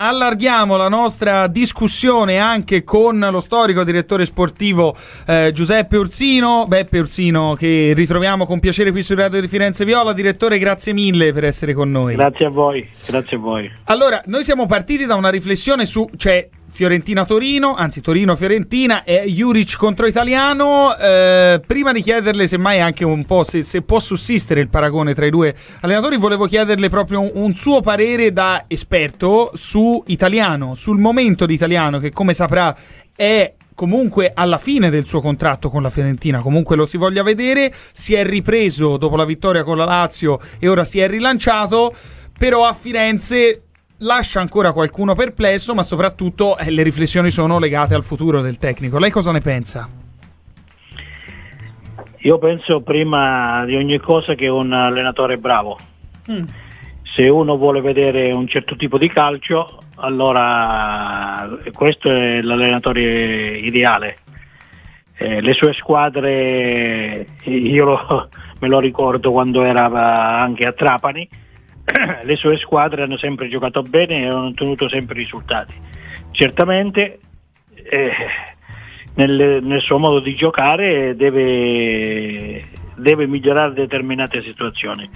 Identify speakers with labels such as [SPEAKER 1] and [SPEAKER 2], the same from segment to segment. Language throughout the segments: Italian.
[SPEAKER 1] Allarghiamo la nostra discussione anche con lo storico direttore sportivo eh, Giuseppe Ursino. Beppe Ursino, che ritroviamo con piacere qui su Radio di Firenze Viola. Direttore, grazie mille per essere con noi.
[SPEAKER 2] Grazie a voi, grazie a voi.
[SPEAKER 1] Allora, noi siamo partiti da una riflessione su. Cioè, Fiorentina-Torino, anzi Torino-Fiorentina e Juric contro Italiano. Eh, prima di chiederle semmai anche un po' se, se, può sussistere il paragone tra i due allenatori, volevo chiederle proprio un, un, suo parere da esperto su Italiano, sul momento di Italiano che come saprà è comunque alla fine del suo contratto con la Fiorentina, comunque lo si voglia vedere, si è ripreso dopo la vittoria con la Lazio e ora si è rilanciato, però a Firenze lascia ancora qualcuno perplesso, ma soprattutto eh, le riflessioni sono legate al futuro del tecnico. Lei cosa ne pensa?
[SPEAKER 2] Io penso prima di ogni cosa che un allenatore bravo. Mm. Se uno vuole vedere un certo tipo di calcio, allora questo è l'allenatore ideale. Eh, le sue squadre, io lo, me lo ricordo quando era anche a Trapani, le sue squadre hanno sempre giocato bene e hanno ottenuto sempre risultati. Certamente eh, nel, nel, suo modo di giocare deve, deve migliorare determinate situazioni,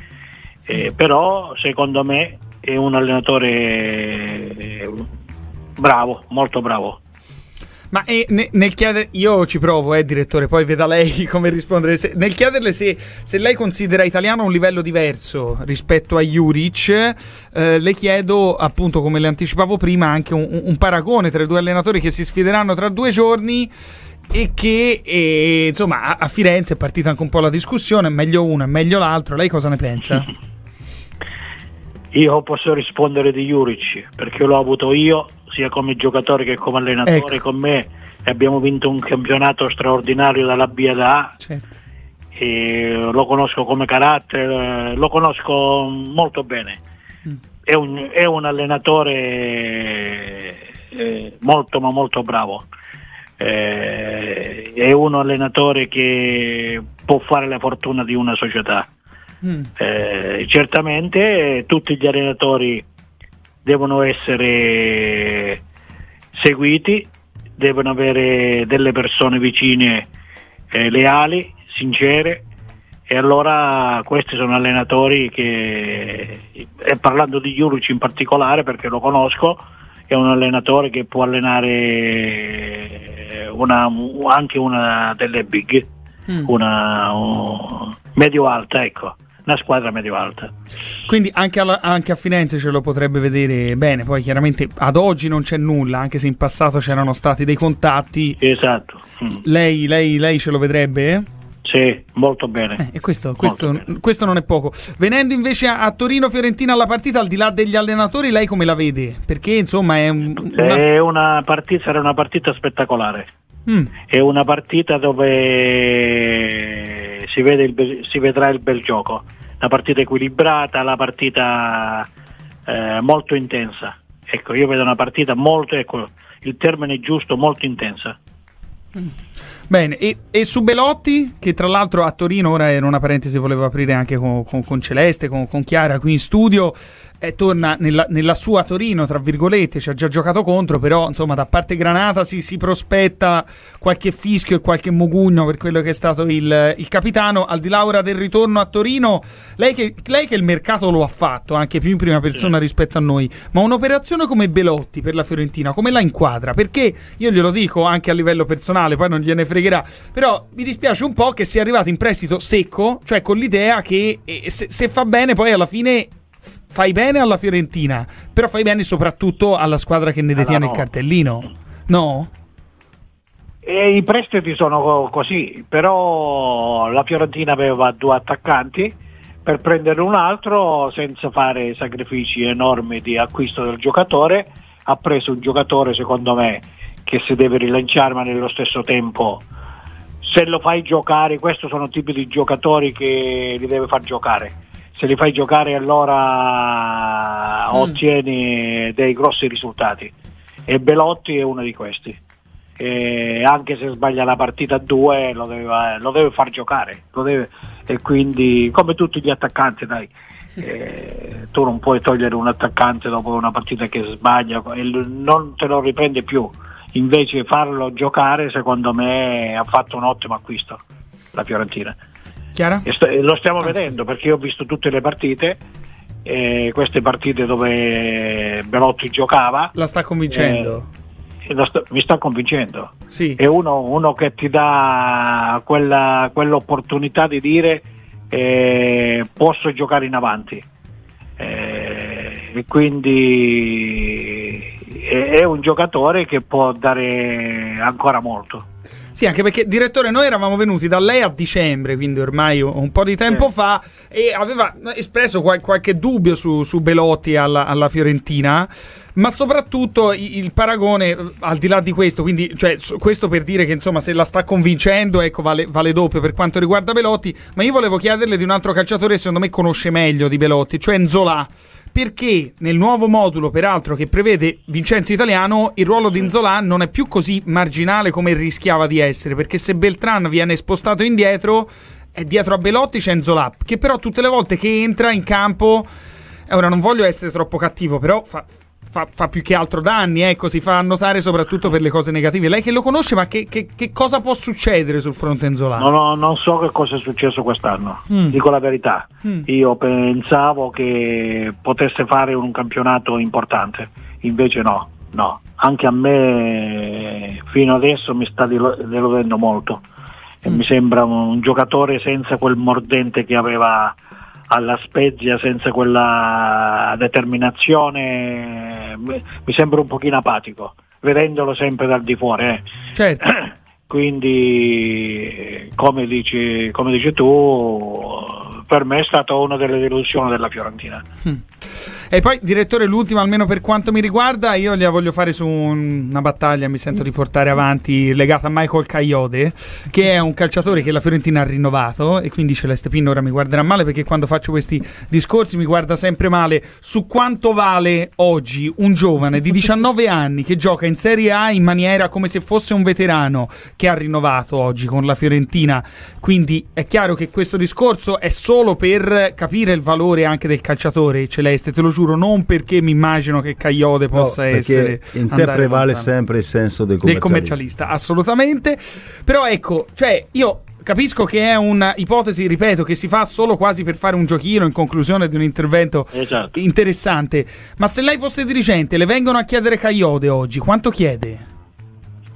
[SPEAKER 2] eh, però secondo me è un allenatore bravo, molto bravo.
[SPEAKER 1] Ma eh, ne, nel chiedere, io ci provo, eh, direttore, poi veda lei come rispondere. Se, nel chiederle se, se, lei considera italiano un livello diverso rispetto a Juric, eh, le chiedo, appunto, come le anticipavo prima, anche un, un, paragone tra i due allenatori che si sfideranno tra due giorni e che, eh, insomma, a, a Firenze è partita anche un po' la discussione, meglio uno, è meglio l'altro. Lei cosa ne pensa?
[SPEAKER 2] Io posso rispondere di Juric perché l'ho avuto io sia come giocatore che come allenatore ecco. con me abbiamo vinto un campionato straordinario dalla B ad A. Certo. lo conosco come carattere, lo conosco molto bene. Mm. È, un, è, un, allenatore eh, molto ma molto bravo. Eh, è un allenatore che può fare la fortuna di una società. Mm. Eh, certamente tutti gli allenatori devono essere seguiti, devono avere delle persone vicine eh, leali, sincere e allora questi sono allenatori che, e parlando di Juric in particolare perché lo conosco, è un allenatore che può allenare una, anche una delle big, mm. una un, medio-alta, ecco una squadra medio-alta.
[SPEAKER 1] Quindi anche, alla, anche, a Firenze ce lo potrebbe vedere bene, poi chiaramente ad oggi non c'è nulla, anche se in passato c'erano stati dei contatti.
[SPEAKER 2] Esatto.
[SPEAKER 1] Mm. Lei, lei, lei, ce lo vedrebbe?
[SPEAKER 2] Sì, molto bene.
[SPEAKER 1] Eh, e questo, questo, bene. questo, non è poco. Venendo invece a, a Torino-Fiorentina alla partita, al di là degli allenatori, lei come la vede? Perché insomma è, un,
[SPEAKER 2] una... È una partita, sarà una partita spettacolare. Mm. È una partita dove si, il, si, vedrà il bel gioco, la partita equilibrata, la partita eh, molto intensa. Ecco, io vedo una partita molto, ecco, il termine giusto, molto intensa.
[SPEAKER 1] Bene, e, e, su Belotti, che tra l'altro a Torino, ora era una parentesi, volevo aprire anche con, con, con Celeste, con, con Chiara qui in studio, eh, torna nella, nella, sua Torino, tra virgolette, ci ha già giocato contro, però insomma da parte Granata si, si prospetta qualche fischio e qualche mugugno per quello che è stato il, il capitano. Al di là ora del ritorno a Torino, lei che, lei che, il mercato lo ha fatto, anche più in prima persona rispetto a noi, ma un'operazione come Belotti per la Fiorentina, come la inquadra? Perché io glielo dico anche a livello personale, poi non gliene fregherà, però mi dispiace un po' che sia arrivato in prestito secco, cioè con l'idea che eh, se, se fa bene poi alla fine fai bene alla Fiorentina, però fai bene soprattutto alla squadra che ne detiene allora no. il cartellino. No?
[SPEAKER 2] E I prestiti sono così, però la Fiorentina aveva due attaccanti per prendere un altro senza fare sacrifici enormi di acquisto del giocatore, ha preso un giocatore secondo me che si deve rilanciare ma nello stesso tempo se lo fai giocare, questi sono tipi di giocatori che li deve far giocare. Se li fai giocare allora mm. ottieni dei grossi risultati. E Belotti è uno di questi. E anche se sbaglia la partita a due lo deve, lo deve far giocare lo deve, e quindi come tutti gli attaccanti dai. Eh, tu non puoi togliere un attaccante dopo una partita che sbaglia, non te lo riprende più. Invece farlo giocare, secondo me, ha fatto un ottimo acquisto la Fiorentina.
[SPEAKER 1] Chiara?
[SPEAKER 2] St- lo stiamo ah, vedendo perché io ho visto tutte le partite, eh, queste partite dove Belotti giocava.
[SPEAKER 1] La sta convincendo?
[SPEAKER 2] Eh, sta, mi sta convincendo.
[SPEAKER 1] Sì.
[SPEAKER 2] È uno, uno, che ti dà quella, quell'opportunità di dire eh, posso giocare in avanti. Eh, e quindi è un giocatore che può dare ancora molto.
[SPEAKER 1] Sì, anche perché, direttore, noi eravamo venuti da lei a dicembre, quindi ormai un po' di tempo sì. fa, e aveva espresso qual- qualche dubbio su, su Belotti alla, alla, Fiorentina, ma soprattutto il, paragone, al di là di questo, quindi, cioè, questo per dire che insomma se la sta convincendo, ecco, vale, vale doppio per quanto riguarda Belotti, ma io volevo chiederle di un altro calciatore che secondo me conosce meglio di Belotti, cioè Nzola perché nel nuovo modulo, peraltro, che prevede Vincenzo Italiano, il ruolo di Inzola non è più così marginale come rischiava di essere, perché se Beltran viene spostato indietro, è dietro a Belotti c'è Inzola, che però tutte le volte che entra in campo, ora non voglio essere troppo cattivo, però fa, fa, fa, più che altro danni, ecco, si fa notare soprattutto per le cose negative. Lei che lo conosce, ma che, che, che cosa può succedere sul fronte enzolano?
[SPEAKER 2] No, no, non so che cosa è successo quest'anno, mm. dico la verità. Mm. Io pensavo che potesse fare un campionato importante, invece no, no. Anche a me fino adesso mi sta deludendo molto. Mm. Mi sembra un giocatore senza quel mordente che aveva alla Spezia senza quella determinazione mi sembra un pochino apatico, vedendolo sempre dal di fuori. Eh.
[SPEAKER 1] Certo.
[SPEAKER 2] Quindi, come dici, come dici tu, per me è stata una delle delusioni della Fiorentina. Mm.
[SPEAKER 1] E poi, direttore, l'ultima, almeno per quanto mi riguarda, io la voglio fare su una battaglia, mi sento di portare avanti, legata a Michael Caiode, che è un calciatore che la Fiorentina ha rinnovato e quindi Celeste Pinno ora mi guarderà male perché quando faccio questi discorsi mi guarda sempre male su quanto vale oggi un giovane di 19 anni che gioca in Serie A in maniera come se fosse un veterano che ha rinnovato oggi con la Fiorentina. Quindi è chiaro che questo discorso è solo per capire il valore anche del calciatore celeste, te lo giuro giuro, non perché mi immagino che Cagliode possa no, essere.
[SPEAKER 3] In te prevale lontano. sempre il senso del commercialista.
[SPEAKER 1] del commercialista. assolutamente. Però ecco, cioè, io capisco che è un'ipotesi, ripeto, che si fa solo quasi per fare un giochino in conclusione di un intervento esatto. interessante. Ma se lei fosse dirigente, le vengono a chiedere Cagliode oggi, quanto chiede?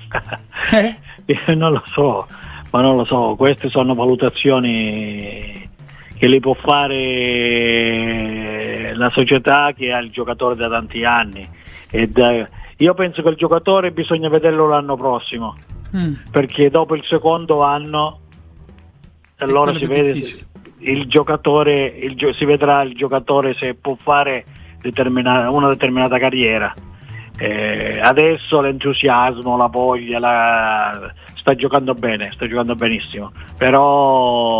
[SPEAKER 2] eh? non lo so, ma non lo so, queste sono valutazioni che le può fare la società che ha il giocatore da tanti anni. Ed, eh, io penso che il giocatore bisogna vederlo l'anno prossimo, mm. perché dopo il secondo anno allora si vede il giocatore, il, si vedrà il giocatore se può fare determina, una determinata carriera. Eh, adesso l'entusiasmo, la voglia, la, sta giocando bene, sta giocando benissimo, però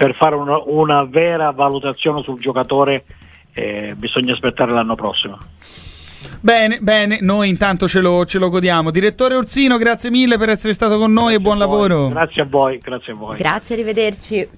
[SPEAKER 2] per fare una, una vera valutazione sul giocatore eh, bisogna aspettare l'anno prossimo.
[SPEAKER 1] Bene, bene, noi intanto ce lo, ce lo, godiamo. Direttore Orsino, grazie mille per essere stato con noi grazie e buon lavoro.
[SPEAKER 2] Grazie a voi, grazie a voi.
[SPEAKER 4] Grazie, arrivederci.